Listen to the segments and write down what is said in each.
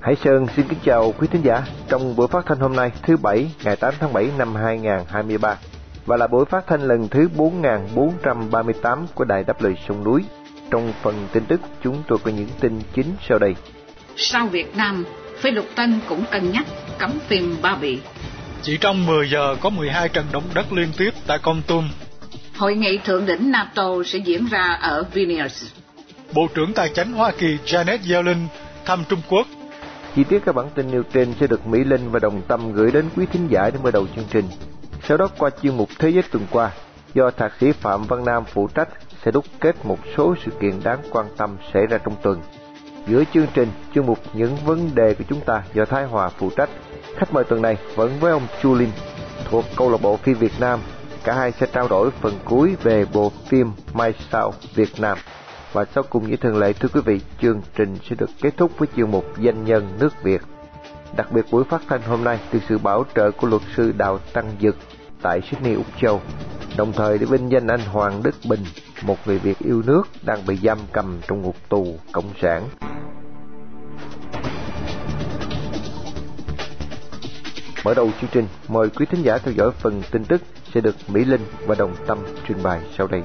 Hải Sơn xin kính chào quý thính giả trong buổi phát thanh hôm nay thứ Bảy ngày 8 tháng 7 năm 2023 và là buổi phát thanh lần thứ 4438 của Đài Đáp Lời Sông Núi. Trong phần tin tức chúng tôi có những tin chính sau đây. Sau Việt Nam, Phi Lục Tân cũng cân nhắc cấm phim Ba Bị. Chỉ trong 10 giờ có 12 trận động đất liên tiếp tại Con Tum. Hội nghị thượng đỉnh NATO sẽ diễn ra ở Vilnius. Bộ trưởng Tài chính Hoa Kỳ Janet Yellen thăm Trung Quốc. Chi tiết các bản tin nêu trên sẽ được Mỹ Linh và Đồng Tâm gửi đến quý thính giả để mở đầu chương trình. Sau đó qua chuyên mục Thế giới tuần qua, do Thạc sĩ Phạm Văn Nam phụ trách sẽ đúc kết một số sự kiện đáng quan tâm xảy ra trong tuần. Giữa chương trình, chương mục những vấn đề của chúng ta do Thái Hòa phụ trách. Khách mời tuần này vẫn với ông Chu Linh thuộc câu lạc bộ phim Việt Nam. Cả hai sẽ trao đổi phần cuối về bộ phim Mai Sao Việt Nam. Và sau cùng như thường lệ thưa quý vị, chương trình sẽ được kết thúc với chương mục Danh nhân nước Việt. Đặc biệt buổi phát thanh hôm nay từ sự bảo trợ của luật sư Đào Tăng Dực tại Sydney, Úc Châu, đồng thời để vinh danh anh Hoàng Đức Bình, một người Việt yêu nước đang bị giam cầm trong ngục tù cộng sản. Mở đầu chương trình, mời quý thính giả theo dõi phần tin tức sẽ được Mỹ Linh và Đồng Tâm trình bày sau đây.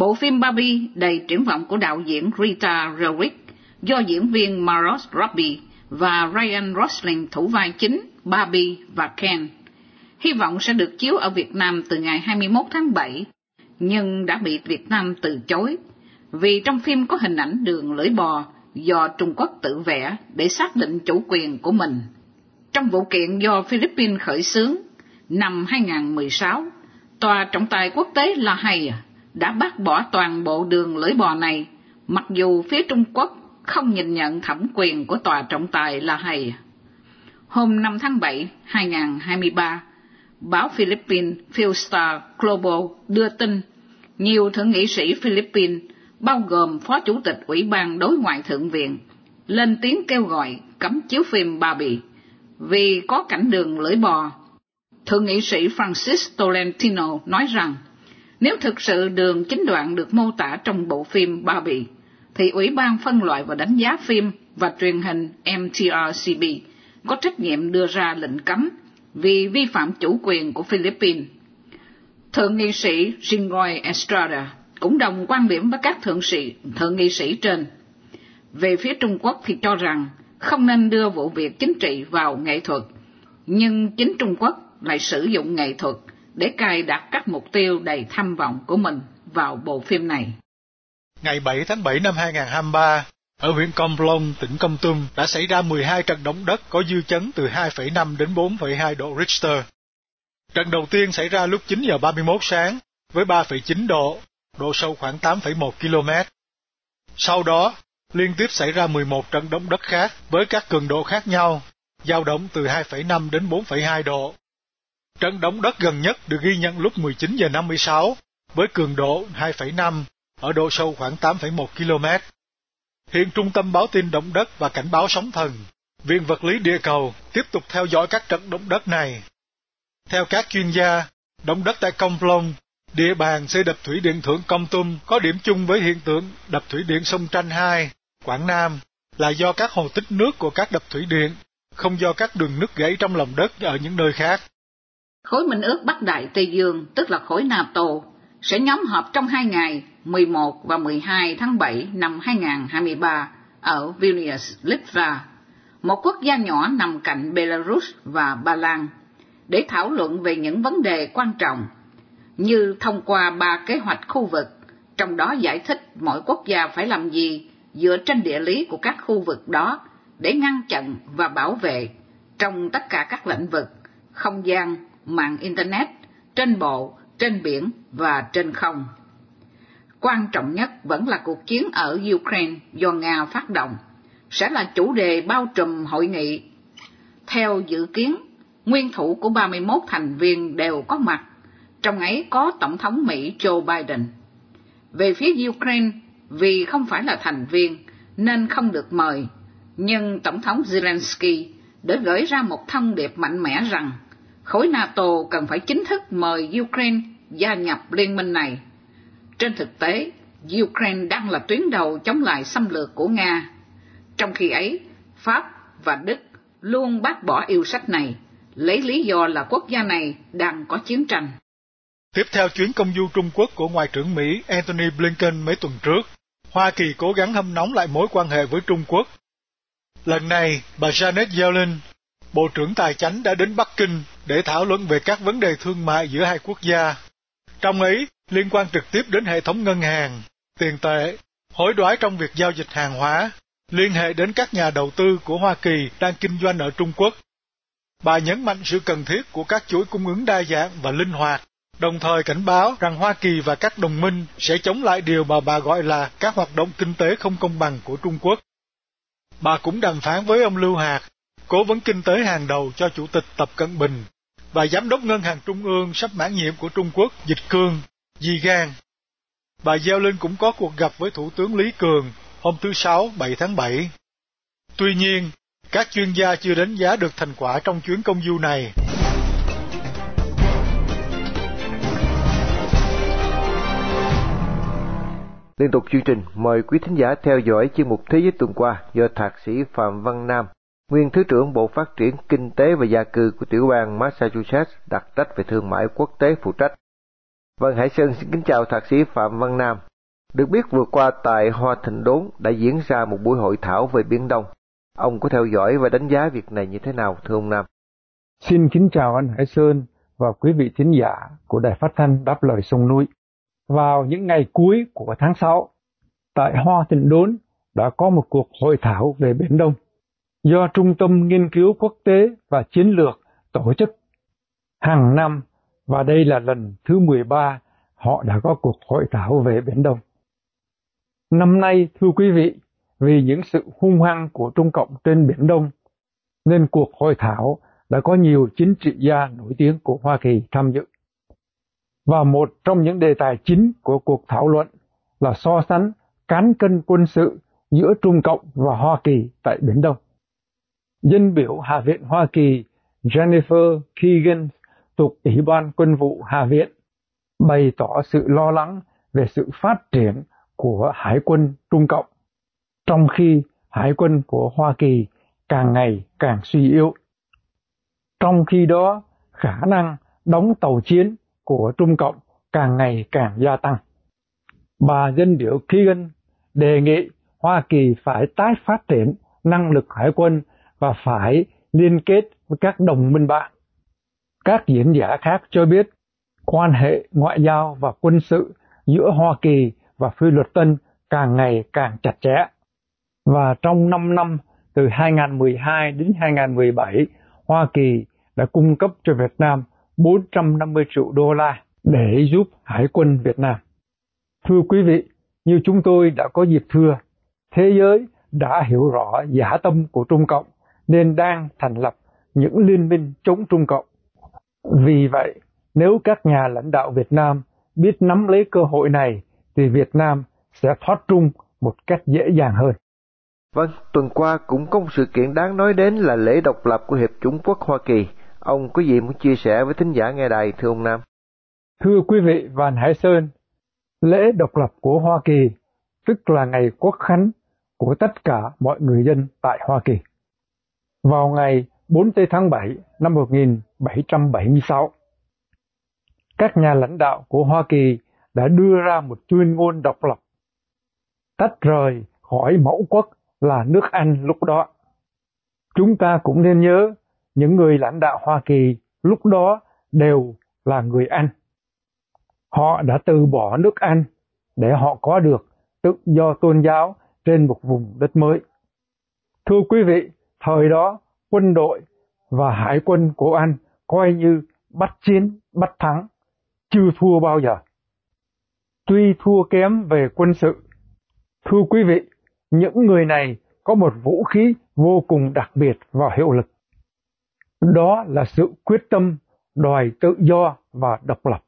Bộ phim Barbie đầy triển vọng của đạo diễn Rita Rewick do diễn viên Margot Robbie và Ryan Rosling thủ vai chính Barbie và Ken. Hy vọng sẽ được chiếu ở Việt Nam từ ngày 21 tháng 7, nhưng đã bị Việt Nam từ chối vì trong phim có hình ảnh đường lưỡi bò do Trung Quốc tự vẽ để xác định chủ quyền của mình. Trong vụ kiện do Philippines khởi xướng năm 2016, Tòa trọng tài quốc tế La Hay đã bác bỏ toàn bộ đường lưỡi bò này, mặc dù phía Trung Quốc không nhìn nhận thẩm quyền của Tòa trọng tài là Hay. Hôm 5 tháng 7, 2023, báo Philippines Philstar Global đưa tin nhiều thượng nghị sĩ Philippines bao gồm Phó Chủ tịch Ủy ban Đối ngoại Thượng viện, lên tiếng kêu gọi cấm chiếu phim bà bị vì có cảnh đường lưỡi bò. Thượng nghị sĩ Francis Tolentino nói rằng, nếu thực sự đường chính đoạn được mô tả trong bộ phim Barbie, thì Ủy ban phân loại và đánh giá phim và truyền hình MTRCB có trách nhiệm đưa ra lệnh cấm vì vi phạm chủ quyền của Philippines. Thượng nghị sĩ Jingoy Estrada cũng đồng quan điểm với các thượng sĩ, thượng nghị sĩ trên. Về phía Trung Quốc thì cho rằng không nên đưa vụ việc chính trị vào nghệ thuật, nhưng chính Trung Quốc lại sử dụng nghệ thuật để cài đặt các mục tiêu đầy tham vọng của mình vào bộ phim này. Ngày 7 tháng 7 năm 2023, ở huyện Con Plong, tỉnh Công Tum đã xảy ra 12 trận động đất có dư chấn từ 2,5 đến 4,2 độ Richter. Trận đầu tiên xảy ra lúc 9 giờ 31 sáng với 3,9 độ, độ sâu khoảng 8,1 km. Sau đó, liên tiếp xảy ra 11 trận động đất khác với các cường độ khác nhau, dao động từ 2,5 đến 4,2 độ. Trận động đất gần nhất được ghi nhận lúc 19 giờ 56 với cường độ 2,5 ở độ sâu khoảng 8,1 km. Hiện Trung tâm Báo tin Động đất và Cảnh báo sóng thần, Viện Vật lý Địa cầu tiếp tục theo dõi các trận động đất này. Theo các chuyên gia, động đất tại Công Plong, địa bàn xây đập thủy điện Thượng Công Tum có điểm chung với hiện tượng đập thủy điện sông Tranh 2, Quảng Nam, là do các hồ tích nước của các đập thủy điện, không do các đường nước gãy trong lòng đất ở những nơi khác. Khối Minh ước Bắc Đại Tây Dương, tức là khối NATO, sẽ nhóm họp trong hai ngày 11 và 12 tháng 7 năm 2023 ở Vilnius, Litva, một quốc gia nhỏ nằm cạnh Belarus và Ba Lan, để thảo luận về những vấn đề quan trọng như thông qua ba kế hoạch khu vực, trong đó giải thích mỗi quốc gia phải làm gì dựa trên địa lý của các khu vực đó để ngăn chặn và bảo vệ trong tất cả các lĩnh vực không gian, mạng Internet, trên bộ, trên biển và trên không. Quan trọng nhất vẫn là cuộc chiến ở Ukraine do Nga phát động, sẽ là chủ đề bao trùm hội nghị. Theo dự kiến, nguyên thủ của 31 thành viên đều có mặt, trong ấy có Tổng thống Mỹ Joe Biden. Về phía Ukraine, vì không phải là thành viên nên không được mời, nhưng Tổng thống Zelensky đã gửi ra một thông điệp mạnh mẽ rằng khối NATO cần phải chính thức mời Ukraine gia nhập liên minh này. Trên thực tế, Ukraine đang là tuyến đầu chống lại xâm lược của Nga. Trong khi ấy, Pháp và Đức luôn bác bỏ yêu sách này, lấy lý do là quốc gia này đang có chiến tranh. Tiếp theo chuyến công du Trung Quốc của Ngoại trưởng Mỹ Antony Blinken mấy tuần trước, Hoa Kỳ cố gắng hâm nóng lại mối quan hệ với Trung Quốc. Lần này, bà Janet Yellen, Bộ trưởng Tài chánh đã đến Bắc Kinh để thảo luận về các vấn đề thương mại giữa hai quốc gia. Trong ấy, liên quan trực tiếp đến hệ thống ngân hàng, tiền tệ, hối đoái trong việc giao dịch hàng hóa, liên hệ đến các nhà đầu tư của Hoa Kỳ đang kinh doanh ở Trung Quốc. Bà nhấn mạnh sự cần thiết của các chuỗi cung ứng đa dạng và linh hoạt, đồng thời cảnh báo rằng Hoa Kỳ và các đồng minh sẽ chống lại điều mà bà gọi là các hoạt động kinh tế không công bằng của Trung Quốc. Bà cũng đàm phán với ông Lưu Hạc, cố vấn kinh tế hàng đầu cho Chủ tịch Tập Cận Bình, và Giám đốc Ngân hàng Trung ương sắp mãn nhiệm của Trung Quốc Dịch Cương, Di Gan. Bà Giao Linh cũng có cuộc gặp với Thủ tướng Lý Cường hôm thứ Sáu 7 tháng 7. Tuy nhiên, các chuyên gia chưa đánh giá được thành quả trong chuyến công du này. Liên tục chương trình, mời quý thính giả theo dõi chuyên mục Thế giới tuần qua do Thạc sĩ Phạm Văn Nam, nguyên Thứ trưởng Bộ Phát triển Kinh tế và Gia cư của tiểu bang Massachusetts đặc trách về thương mại quốc tế phụ trách. Vâng, Hải Sơn xin kính chào Thạc sĩ Phạm Văn Nam. Được biết vừa qua tại Hoa Thịnh Đốn đã diễn ra một buổi hội thảo về Biển Đông. Ông có theo dõi và đánh giá việc này như thế nào thưa ông Nam? Xin kính chào anh Hải Sơn và quý vị thính giả của Đài Phát thanh Đáp lời sông núi. Vào những ngày cuối của tháng 6, tại Hoa Thịnh Đốn đã có một cuộc hội thảo về Biển Đông do Trung tâm Nghiên cứu Quốc tế và Chiến lược tổ chức hàng năm và đây là lần thứ 13 họ đã có cuộc hội thảo về Biển Đông. Năm nay, thưa quý vị, vì những sự hung hăng của Trung Cộng trên Biển Đông, nên cuộc hội thảo đã có nhiều chính trị gia nổi tiếng của Hoa Kỳ tham dự. Và một trong những đề tài chính của cuộc thảo luận là so sánh cán cân quân sự giữa Trung Cộng và Hoa Kỳ tại Biển Đông. Dân biểu Hạ viện Hoa Kỳ Jennifer Keegan thuộc Ủy ban Quân vụ Hạ viện bày tỏ sự lo lắng về sự phát triển của Hải quân Trung Cộng, trong khi Hải quân của Hoa Kỳ càng ngày càng suy yếu. Trong khi đó, khả năng đóng tàu chiến của Trung Cộng càng ngày càng gia tăng. Bà dân biểu Keegan đề nghị Hoa Kỳ phải tái phát triển năng lực hải quân và phải liên kết với các đồng minh bạn. Các diễn giả khác cho biết quan hệ ngoại giao và quân sự giữa Hoa Kỳ và phi luật tân càng ngày càng chặt chẽ. Và trong 5 năm từ 2012 đến 2017, Hoa Kỳ đã cung cấp cho Việt Nam 450 triệu đô la để giúp Hải quân Việt Nam. Thưa quý vị, như chúng tôi đã có dịp thưa, thế giới đã hiểu rõ giả tâm của Trung Cộng nên đang thành lập những liên minh chống Trung Cộng. Vì vậy, nếu các nhà lãnh đạo Việt Nam biết nắm lấy cơ hội này thì Việt Nam sẽ thoát trung một cách dễ dàng hơn. Vâng, tuần qua cũng có một sự kiện đáng nói đến là lễ độc lập của Hiệp chủng quốc Hoa Kỳ. Ông có gì muốn chia sẻ với thính giả nghe đài thưa ông Nam? Thưa quý vị và Hải Sơn, lễ độc lập của Hoa Kỳ tức là ngày quốc khánh của tất cả mọi người dân tại Hoa Kỳ. Vào ngày 4 tháng 7 năm 1776, các nhà lãnh đạo của Hoa Kỳ đã đưa ra một tuyên ngôn độc lập, tách rời khỏi mẫu quốc là nước Anh lúc đó. Chúng ta cũng nên nhớ những người lãnh đạo Hoa Kỳ lúc đó đều là người Anh. Họ đã từ bỏ nước Anh để họ có được tự do tôn giáo trên một vùng đất mới. Thưa quý vị, thời đó quân đội và hải quân của Anh coi như bắt chiến, bắt thắng, chưa thua bao giờ. Tuy thua kém về quân sự, thưa quý vị, những người này có một vũ khí vô cùng đặc biệt và hiệu lực. Đó là sự quyết tâm đòi tự do và độc lập.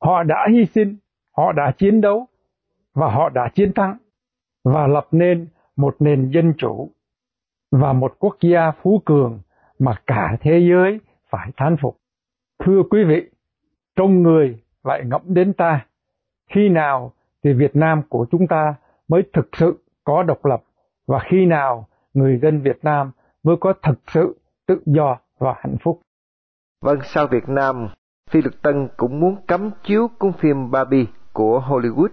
Họ đã hy sinh, họ đã chiến đấu và họ đã chiến thắng và lập nên một nền dân chủ và một quốc gia phú cường mà cả thế giới phải thán phục. Thưa quý vị, trong người lại ngẫm đến ta, khi nào thì Việt Nam của chúng ta mới thực sự có độc lập và khi nào người dân Việt Nam mới có thực sự tự do và hạnh phúc. Vâng, sau Việt Nam, Phi Lực Tân cũng muốn cấm chiếu cuốn phim Barbie của Hollywood.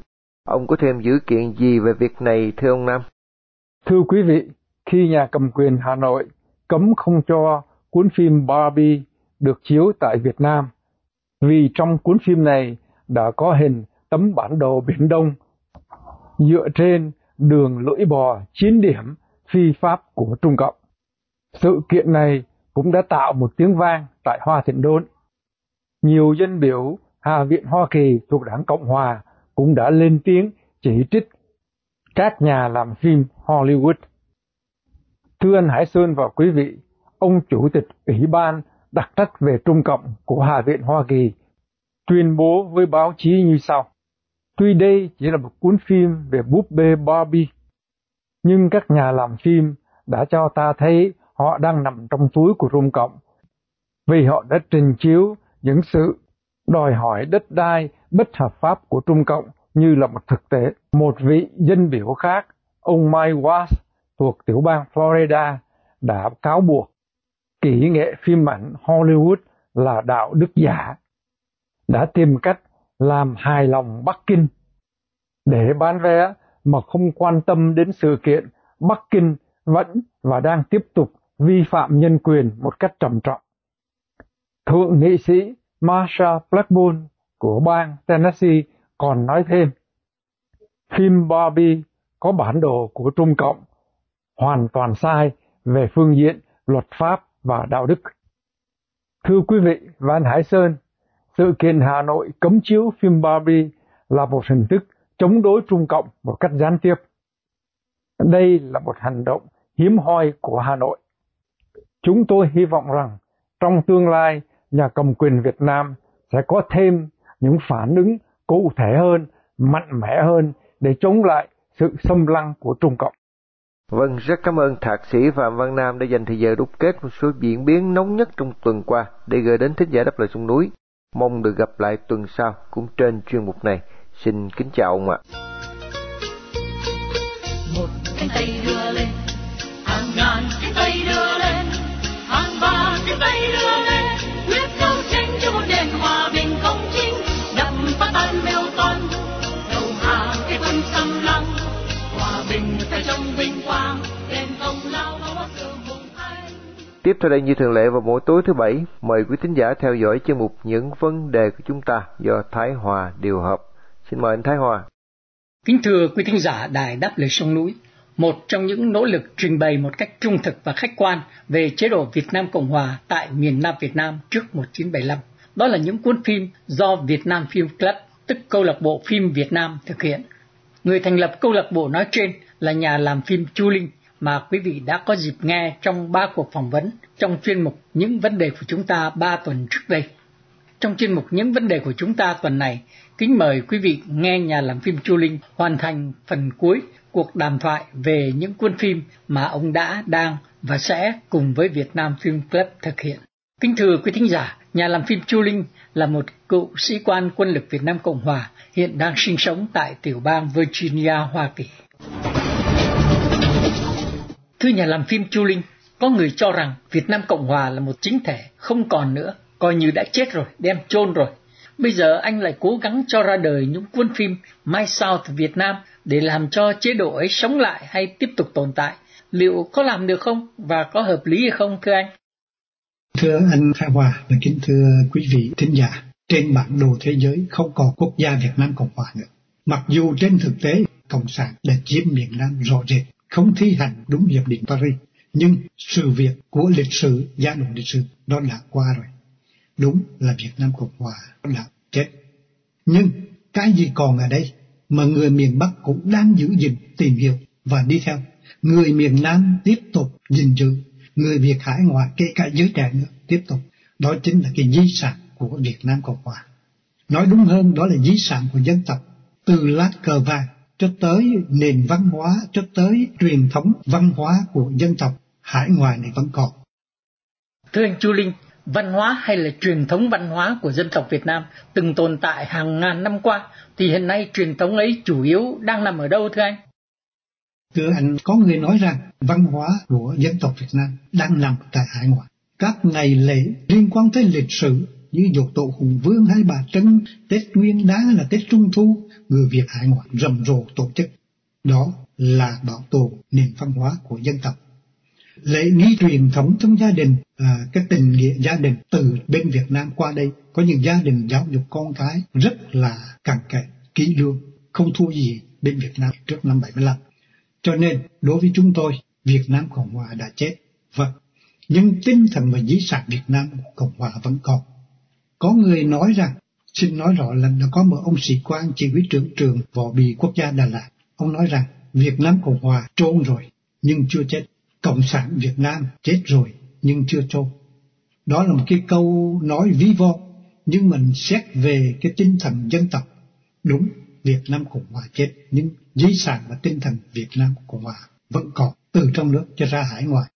Ông có thêm dữ kiện gì về việc này thưa ông Nam? Thưa quý vị, khi nhà cầm quyền Hà Nội cấm không cho cuốn phim Barbie được chiếu tại Việt Nam, vì trong cuốn phim này đã có hình tấm bản đồ Biển Đông dựa trên đường lưỡi bò chín điểm phi pháp của Trung Cộng. Sự kiện này cũng đã tạo một tiếng vang tại Hoa Thịnh Đốn. Nhiều dân biểu Hạ viện Hoa Kỳ thuộc đảng Cộng Hòa cũng đã lên tiếng chỉ trích các nhà làm phim Hollywood. Thưa anh Hải Sơn và quý vị, ông Chủ tịch Ủy ban đặc trách về Trung Cộng của Hạ viện Hoa Kỳ tuyên bố với báo chí như sau. Tuy đây chỉ là một cuốn phim về búp bê Barbie, nhưng các nhà làm phim đã cho ta thấy họ đang nằm trong túi của Trung Cộng vì họ đã trình chiếu những sự đòi hỏi đất đai bất hợp pháp của Trung Cộng như là một thực tế. Một vị dân biểu khác, ông Mike Watts thuộc tiểu bang Florida đã cáo buộc kỹ nghệ phim ảnh Hollywood là đạo đức giả, đã tìm cách làm hài lòng Bắc Kinh để bán vé mà không quan tâm đến sự kiện Bắc Kinh vẫn và đang tiếp tục vi phạm nhân quyền một cách trầm trọng. Thượng nghị sĩ Marsha Blackburn của bang Tennessee còn nói thêm, phim Barbie có bản đồ của Trung Cộng hoàn toàn sai về phương diện luật pháp và đạo đức. Thưa quý vị Văn Hải Sơn, sự kiện Hà Nội cấm chiếu phim Barbie là một hình thức chống đối Trung Cộng một cách gián tiếp. Đây là một hành động hiếm hoi của Hà Nội. Chúng tôi hy vọng rằng trong tương lai nhà cầm quyền Việt Nam sẽ có thêm những phản ứng cụ thể hơn, mạnh mẽ hơn để chống lại sự xâm lăng của Trung Cộng. Vâng, rất cảm ơn Thạc sĩ Phạm Văn Nam đã dành thời giờ đúc kết một số diễn biến nóng nhất trong tuần qua để gửi đến thính giả đáp lời sông núi. Mong được gặp lại tuần sau cũng trên chuyên mục này. Xin kính chào ông ạ. Một cánh tay đưa lên, hàng ngàn cánh tay đưa lên, hàng ba cánh tay đưa lên, Tiếp theo đây như thường lệ vào mỗi tối thứ bảy, mời quý thính giả theo dõi chương mục những vấn đề của chúng ta do Thái Hòa điều hợp. Xin mời anh Thái Hòa. Kính thưa quý thính giả Đài Đáp Lời Sông Núi, một trong những nỗ lực trình bày một cách trung thực và khách quan về chế độ Việt Nam Cộng Hòa tại miền Nam Việt Nam trước 1975. Đó là những cuốn phim do Việt Nam Film Club, tức câu lạc bộ phim Việt Nam thực hiện. Người thành lập câu lạc bộ nói trên là nhà làm phim Chu Linh mà quý vị đã có dịp nghe trong ba cuộc phỏng vấn trong chuyên mục Những vấn đề của chúng ta ba tuần trước đây. Trong chuyên mục Những vấn đề của chúng ta tuần này, kính mời quý vị nghe nhà làm phim Chu Linh hoàn thành phần cuối cuộc đàm thoại về những cuốn phim mà ông đã, đang và sẽ cùng với Việt Nam Film Club thực hiện. Kính thưa quý thính giả, nhà làm phim Chu Linh là một cựu sĩ quan quân lực Việt Nam Cộng Hòa hiện đang sinh sống tại tiểu bang Virginia, Hoa Kỳ. Thưa nhà làm phim Chu Linh, có người cho rằng Việt Nam Cộng Hòa là một chính thể không còn nữa, coi như đã chết rồi, đem chôn rồi. Bây giờ anh lại cố gắng cho ra đời những cuốn phim My South Việt Nam để làm cho chế độ ấy sống lại hay tiếp tục tồn tại. Liệu có làm được không và có hợp lý hay không thưa anh? Thưa anh Khai Hòa và kính thưa quý vị thính giả, trên bản đồ thế giới không còn quốc gia Việt Nam Cộng Hòa nữa. Mặc dù trên thực tế Cộng sản đã chiếm miền Nam rõ rệt, không thi hành đúng hiệp định Paris, nhưng sự việc của lịch sử, gia đình lịch sử đó đã qua rồi. Đúng là Việt Nam Cộng Hòa đã chết. Nhưng cái gì còn ở đây mà người miền Bắc cũng đang giữ gìn tìm hiểu và đi theo. Người miền Nam tiếp tục gìn giữ, người Việt hải ngoại kể cả giới trẻ nữa tiếp tục. Đó chính là cái di sản của Việt Nam Cộng Hòa. Nói đúng hơn đó là di sản của dân tộc, từ lá cờ vàng cho tới nền văn hóa, cho tới truyền thống văn hóa của dân tộc hải ngoại này vẫn còn. Thưa anh Chu Linh, văn hóa hay là truyền thống văn hóa của dân tộc Việt Nam từng tồn tại hàng ngàn năm qua, thì hiện nay truyền thống ấy chủ yếu đang nằm ở đâu thưa anh? Thưa anh, có người nói rằng văn hóa của dân tộc Việt Nam đang nằm tại hải ngoại. Các ngày lễ liên quan tới lịch sử như dỗ tổ Hùng Vương hay Bà Trưng, Tết Nguyên Đán là Tết Trung Thu, người Việt hải ngoại rầm rộ tổ chức. Đó là bảo tồn nền văn hóa của dân tộc. Lễ nghi truyền thống trong gia đình à, cái tình nghĩa gia đình từ bên Việt Nam qua đây có những gia đình giáo dục con cái rất là cẩn kẽ kỹ lưỡng không thua gì bên Việt Nam trước năm 75 cho nên đối với chúng tôi Việt Nam Cộng Hòa đã chết. Vâng nhưng tinh thần và di sản Việt Nam Cộng Hòa vẫn còn. Có người nói rằng xin nói rõ là đã có một ông sĩ quan chỉ huy trưởng trường võ bị quốc gia Đà Lạt ông nói rằng Việt Nam Cộng Hòa trôn rồi nhưng chưa chết Cộng sản Việt Nam chết rồi nhưng chưa trôn. Đó là một cái câu nói ví von, nhưng mình xét về cái tinh thần dân tộc. Đúng, Việt Nam Cộng Hòa chết, nhưng di sản và tinh thần Việt Nam Cộng Hòa vẫn còn từ trong nước cho ra hải ngoại.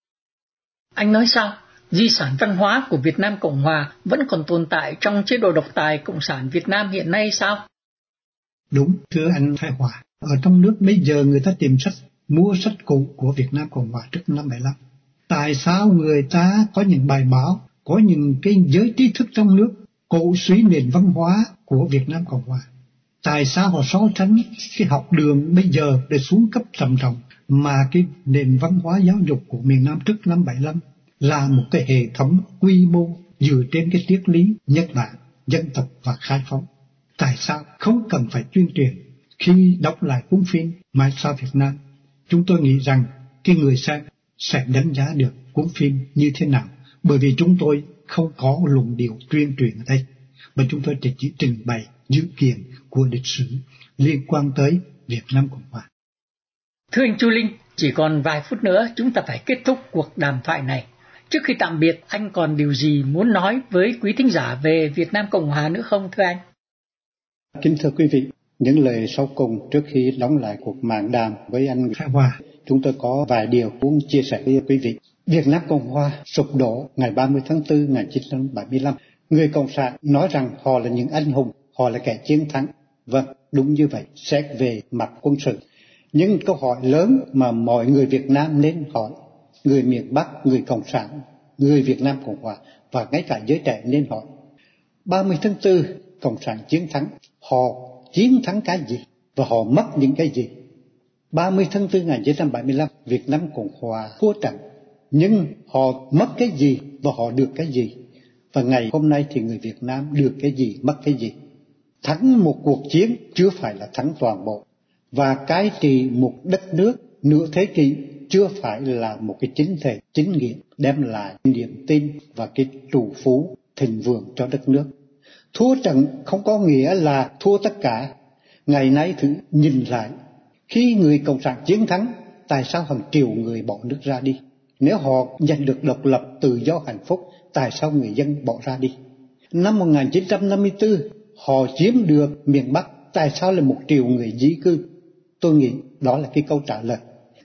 Anh nói sao? Di sản văn hóa của Việt Nam Cộng Hòa vẫn còn tồn tại trong chế độ độc tài Cộng sản Việt Nam hiện nay sao? Đúng, thưa anh Thái Hòa. Ở trong nước bây giờ người ta tìm sách mua sách cũ của Việt Nam Cộng Hòa trước năm 75. Tại sao người ta có những bài báo, có những cái giới trí thức trong nước cổ suý nền văn hóa của Việt Nam Cộng Hòa? Tại sao họ so sánh cái học đường bây giờ để xuống cấp trầm trọng mà cái nền văn hóa giáo dục của miền Nam trước năm 75 là một cái hệ thống quy mô dựa trên cái triết lý nhân Bản, dân tộc và khai phóng. Tại sao không cần phải tuyên truyền khi đọc lại cuốn phim Mai sau Việt Nam Chúng tôi nghĩ rằng cái người xem sẽ đánh giá được cuốn phim như thế nào bởi vì chúng tôi không có luận điệu tuyên truyền ở đây mà chúng tôi chỉ, chỉ trình bày dữ kiện của lịch sử liên quan tới Việt Nam Cộng Hòa. Thưa anh Chu Linh, chỉ còn vài phút nữa chúng ta phải kết thúc cuộc đàm thoại này. Trước khi tạm biệt, anh còn điều gì muốn nói với quý thính giả về Việt Nam Cộng Hòa nữa không thưa anh? Kính thưa quý vị, những lời sau cùng trước khi đóng lại cuộc mạng đàm với anh Khai Hòa, chúng tôi có vài điều muốn chia sẻ với quý vị. Việt Nam Cộng Hòa sụp đổ ngày 30 tháng 4 1975. Người Cộng sản nói rằng họ là những anh hùng, họ là kẻ chiến thắng. Vâng, đúng như vậy, xét về mặt quân sự. Nhưng câu hỏi lớn mà mọi người Việt Nam nên hỏi, người miền Bắc, người Cộng sản, người Việt Nam Cộng Hòa và ngay cả giới trẻ nên hỏi. 30 tháng 4, Cộng sản chiến thắng, họ chiến thắng cái gì và họ mất những cái gì. 30 tháng 4 1975, Việt Nam Cộng Hòa thua trận, nhưng họ mất cái gì và họ được cái gì. Và ngày hôm nay thì người Việt Nam được cái gì, mất cái gì. Thắng một cuộc chiến chưa phải là thắng toàn bộ. Và cái trị một đất nước nửa thế kỷ chưa phải là một cái chính thể chính nghĩa đem lại niềm tin và cái trụ phú thịnh vượng cho đất nước. Thua trận không có nghĩa là thua tất cả. Ngày nay thử nhìn lại, khi người Cộng sản chiến thắng, tại sao hàng triệu người bỏ nước ra đi? Nếu họ giành được độc lập tự do hạnh phúc, tại sao người dân bỏ ra đi? Năm 1954, họ chiếm được miền Bắc, tại sao lại một triệu người di cư? Tôi nghĩ đó là cái câu trả lời.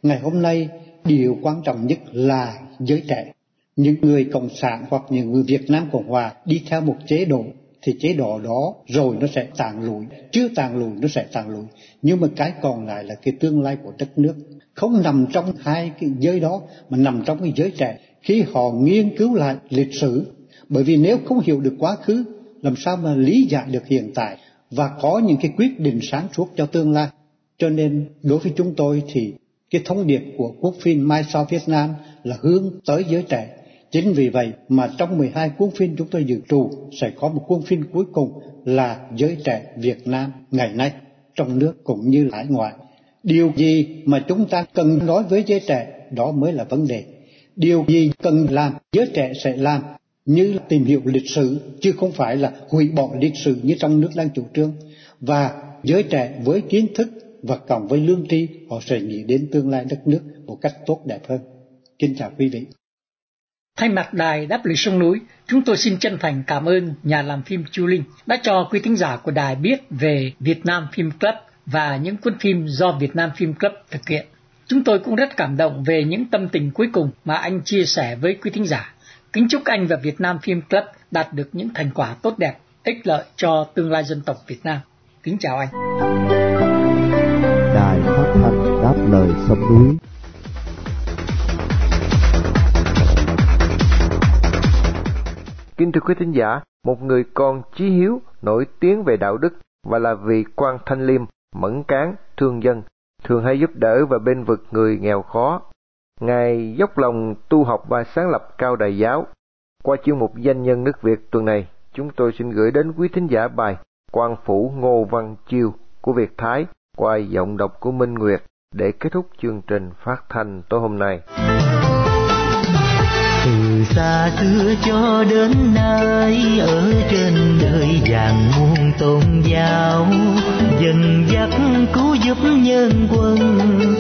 Ngày hôm nay, điều quan trọng nhất là giới trẻ. Những người Cộng sản hoặc những người Việt Nam Cộng Hòa đi theo một chế độ thì chế độ đó rồi nó sẽ tàn lụi. Chưa tàn lụi nó sẽ tàn lụi. Nhưng mà cái còn lại là cái tương lai của đất nước. Không nằm trong hai cái giới đó mà nằm trong cái giới trẻ. Khi họ nghiên cứu lại lịch sử bởi vì nếu không hiểu được quá khứ làm sao mà lý giải được hiện tại và có những cái quyết định sáng suốt cho tương lai? Cho nên đối với chúng tôi thì cái thông điệp của quốc phim Mai Sau Việt Nam là hướng tới giới trẻ Chính vì vậy mà trong 12 cuốn phim chúng tôi dự trù sẽ có một cuốn phim cuối cùng là giới trẻ Việt Nam ngày nay trong nước cũng như hải ngoại. Điều gì mà chúng ta cần nói với giới trẻ, đó mới là vấn đề. Điều gì cần làm, giới trẻ sẽ làm như tìm hiểu lịch sử, chứ không phải là hủy bỏ lịch sử như trong nước đang chủ trương và giới trẻ với kiến thức và cộng với lương tri họ sẽ nghĩ đến tương lai đất nước một cách tốt đẹp hơn kính chào quý vị Thay mặt đài đáp lời sông núi, chúng tôi xin chân thành cảm ơn nhà làm phim Chu Linh đã cho quý thính giả của đài biết về Việt Nam Film Club và những cuốn phim do Việt Nam Film Club thực hiện. Chúng tôi cũng rất cảm động về những tâm tình cuối cùng mà anh chia sẻ với quý thính giả. Kính chúc anh và Việt Nam Film Club đạt được những thành quả tốt đẹp, ích lợi cho tương lai dân tộc Việt Nam. Kính chào anh sông núi Kính thưa quý thính giả, một người con chí hiếu, nổi tiếng về đạo đức và là vị quan thanh liêm, mẫn cán, thương dân, thường hay giúp đỡ và bên vực người nghèo khó. Ngài dốc lòng tu học và sáng lập cao đài giáo. Qua chương mục danh nhân nước Việt tuần này, chúng tôi xin gửi đến quý thính giả bài quan phủ Ngô Văn Chiêu của Việt Thái qua giọng đọc của Minh Nguyệt để kết thúc chương trình phát thanh tối hôm nay. Từ xa xưa cho đến nay ở trên đời vàng muôn tôn giáo dần dắt cứu giúp nhân quân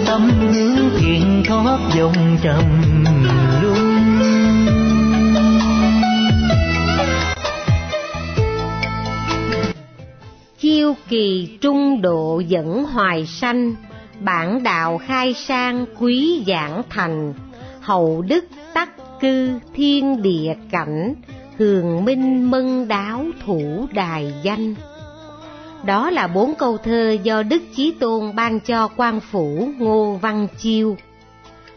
tâm hướng thiện thoát dòng trầm luân. Chiêu kỳ trung độ dẫn hoài sanh bản đạo khai sang quý giảng thành hậu đức tắc cư thiên địa cảnh hường minh mân đáo thủ đài danh. Đó là bốn câu thơ do đức chí tôn ban cho quan phủ ngô văn chiêu.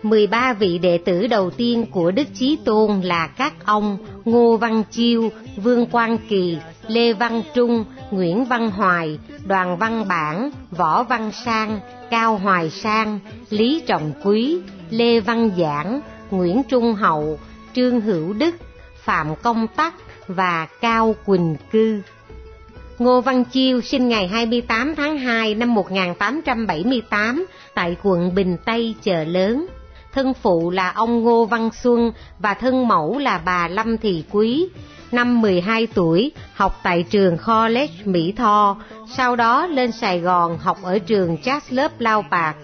13 vị đệ tử đầu tiên của Đức Chí Tôn là các ông Ngô Văn Chiêu, Vương Quang Kỳ, Lê Văn Trung, Nguyễn Văn Hoài, Đoàn Văn Bản, Võ Văn Sang, Cao Hoài Sang, Lý Trọng Quý, Lê Văn Giảng, Nguyễn Trung Hậu, Trương Hữu Đức, Phạm Công Tắc và Cao Quỳnh Cư. Ngô Văn Chiêu sinh ngày 28 tháng 2 năm 1878 tại quận Bình Tây, chợ lớn. Thân phụ là ông Ngô Văn Xuân và thân mẫu là bà Lâm Thị Quý. Năm 12 tuổi, học tại trường College Mỹ Tho, sau đó lên Sài Gòn học ở trường Chatsworth Lao Bạc.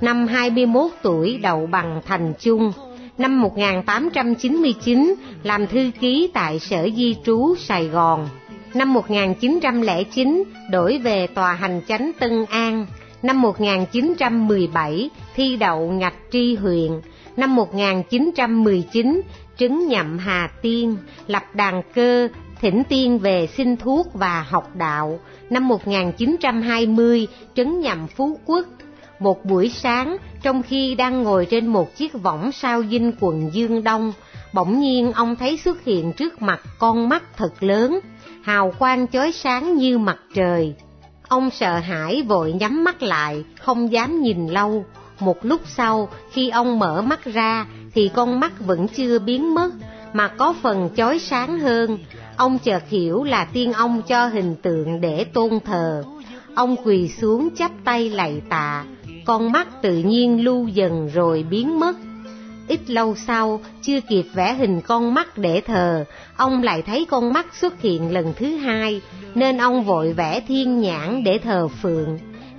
Năm 21 tuổi đậu bằng thành chung năm 1899 làm thư ký tại Sở Di trú Sài Gòn. Năm 1909 đổi về Tòa Hành Chánh Tân An. Năm 1917 thi đậu ngạch tri huyện. Năm 1919 trứng nhậm Hà Tiên, lập đàn cơ, thỉnh tiên về xin thuốc và học đạo. Năm 1920 trấn nhậm Phú Quốc, một buổi sáng, trong khi đang ngồi trên một chiếc võng sao dinh quần Dương Đông, bỗng nhiên ông thấy xuất hiện trước mặt con mắt thật lớn, hào quang chói sáng như mặt trời. Ông sợ hãi vội nhắm mắt lại, không dám nhìn lâu. Một lúc sau, khi ông mở mắt ra, thì con mắt vẫn chưa biến mất, mà có phần chói sáng hơn. Ông chợt hiểu là tiên ông cho hình tượng để tôn thờ. Ông quỳ xuống chắp tay lạy tạ, con mắt tự nhiên lưu dần rồi biến mất. Ít lâu sau, chưa kịp vẽ hình con mắt để thờ, ông lại thấy con mắt xuất hiện lần thứ hai, nên ông vội vẽ thiên nhãn để thờ phượng.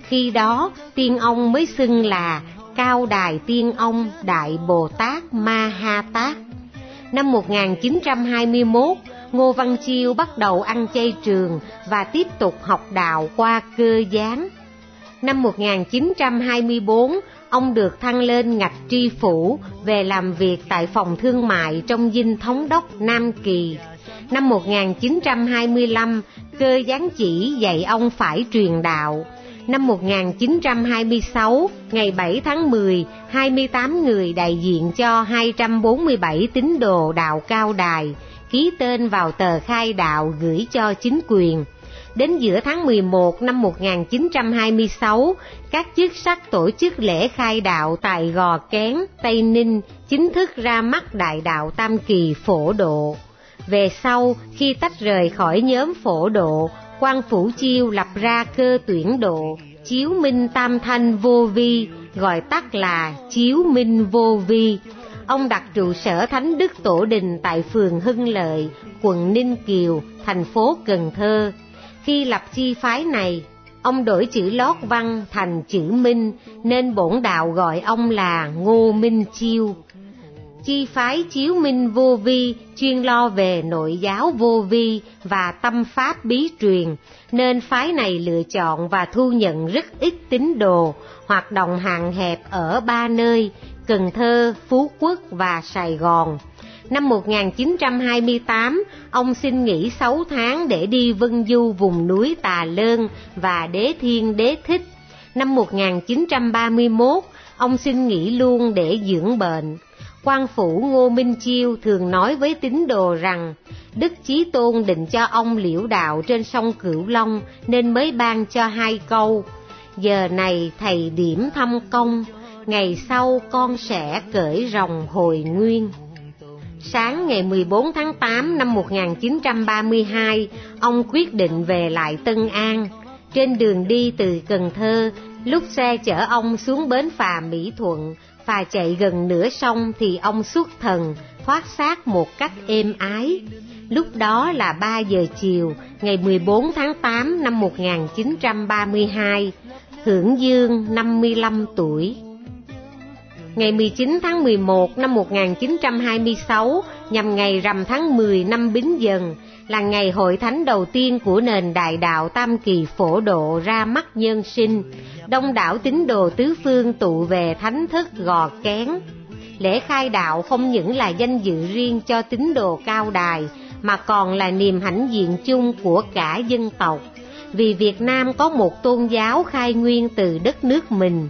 Khi đó, tiên ông mới xưng là Cao Đài Tiên Ông Đại Bồ Tát Ma Ha Tát. Năm 1921, Ngô Văn Chiêu bắt đầu ăn chay trường và tiếp tục học đạo qua cơ gián. Năm 1924, ông được thăng lên ngạch tri phủ về làm việc tại phòng thương mại trong dinh thống đốc Nam Kỳ. Năm 1925, cơ gián chỉ dạy ông phải truyền đạo. Năm 1926, ngày 7 tháng 10, 28 người đại diện cho 247 tín đồ đạo cao đài ký tên vào tờ khai đạo gửi cho chính quyền. Đến giữa tháng 11 năm 1926, các chức sắc tổ chức lễ khai đạo tại Gò Kén, Tây Ninh chính thức ra mắt đại đạo Tam Kỳ phổ độ. Về sau, khi tách rời khỏi nhóm phổ độ, quan phủ chiêu lập ra cơ tuyển độ, chiếu minh tam thanh vô vi, gọi tắt là chiếu minh vô vi. ông đặt trụ sở Thánh Đức Tổ Đình tại phường Hưng Lợi, quận Ninh Kiều, thành phố Cần Thơ. Khi lập chi phái này, ông đổi chữ lót văn thành chữ Minh, nên bổn đạo gọi ông là Ngô Minh Chiêu. Chi phái chiếu minh vô vi chuyên lo về nội giáo vô vi và tâm pháp bí truyền, nên phái này lựa chọn và thu nhận rất ít tín đồ, hoạt động hạn hẹp ở ba nơi, Cần Thơ, Phú Quốc và Sài Gòn. Năm 1928, ông xin nghỉ 6 tháng để đi vân du vùng núi Tà Lơn và Đế Thiên Đế Thích. Năm 1931, ông xin nghỉ luôn để dưỡng bệnh quan phủ Ngô Minh Chiêu thường nói với tín đồ rằng Đức Chí Tôn định cho ông liễu đạo trên sông Cửu Long nên mới ban cho hai câu. Giờ này thầy điểm thăm công, ngày sau con sẽ cởi rồng hồi nguyên. Sáng ngày 14 tháng 8 năm 1932, ông quyết định về lại Tân An. Trên đường đi từ Cần Thơ, lúc xe chở ông xuống bến phà Mỹ Thuận, phà chạy gần nửa sông thì ông xuất thần, thoát xác một cách êm ái. Lúc đó là 3 giờ chiều, ngày 14 tháng 8 năm 1932, hưởng dương 55 tuổi. Ngày 19 tháng 11 năm 1926, nhằm ngày rằm tháng 10 năm Bính Dần, là ngày hội thánh đầu tiên của nền đại đạo Tam Kỳ Phổ Độ ra mắt nhân sinh. Đông đảo tín đồ tứ phương tụ về thánh thức gò kén. Lễ khai đạo không những là danh dự riêng cho tín đồ cao đài, mà còn là niềm hãnh diện chung của cả dân tộc. Vì Việt Nam có một tôn giáo khai nguyên từ đất nước mình,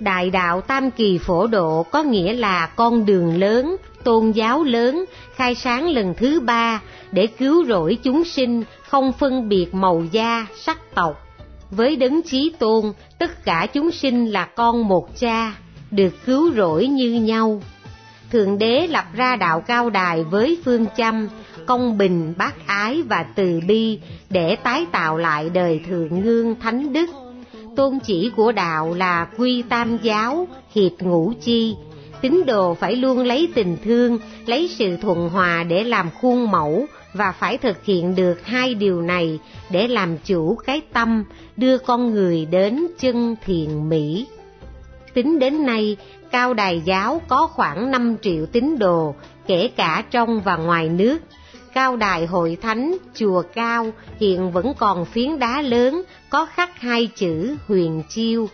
Đại đạo Tam Kỳ Phổ Độ có nghĩa là con đường lớn, tôn giáo lớn, khai sáng lần thứ ba để cứu rỗi chúng sinh không phân biệt màu da, sắc tộc. Với đấng chí tôn, tất cả chúng sinh là con một cha, được cứu rỗi như nhau. Thượng đế lập ra đạo cao đài với phương châm công bình, bác ái và từ bi để tái tạo lại đời thượng ngương thánh đức tôn chỉ của đạo là quy tam giáo, hiệp ngũ chi. Tín đồ phải luôn lấy tình thương, lấy sự thuận hòa để làm khuôn mẫu và phải thực hiện được hai điều này để làm chủ cái tâm, đưa con người đến chân thiện mỹ. Tính đến nay, Cao Đài Giáo có khoảng 5 triệu tín đồ, kể cả trong và ngoài nước, cao đài hội thánh, chùa cao hiện vẫn còn phiến đá lớn có khắc hai chữ huyền chiêu.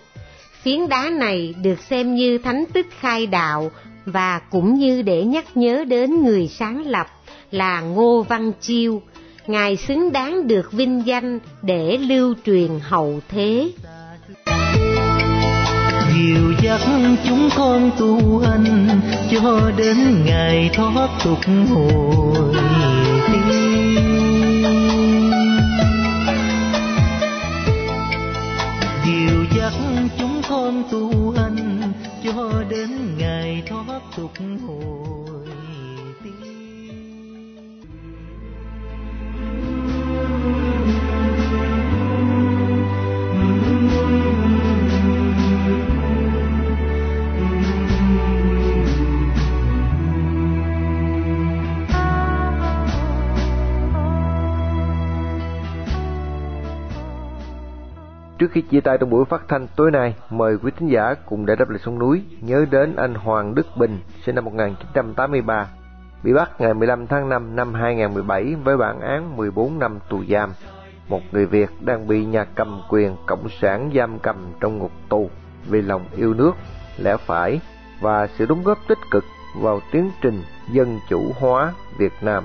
Phiến đá này được xem như thánh tích khai đạo và cũng như để nhắc nhớ đến người sáng lập là Ngô Văn Chiêu. Ngài xứng đáng được vinh danh để lưu truyền hậu thế. Dìu dắt chúng con tu hành, cho đến ngày thoát tục hồi tu hành cho đến ngày thoát tục hồi Trước khi chia tay trong buổi phát thanh tối nay, mời quý thính giả cùng để đáp lại sông núi nhớ đến anh Hoàng Đức Bình, sinh năm 1983, bị bắt ngày 15 tháng 5 năm 2017 với bản án 14 năm tù giam. Một người Việt đang bị nhà cầm quyền cộng sản giam cầm trong ngục tù vì lòng yêu nước, lẽ phải và sự đóng góp tích cực vào tiến trình dân chủ hóa Việt Nam.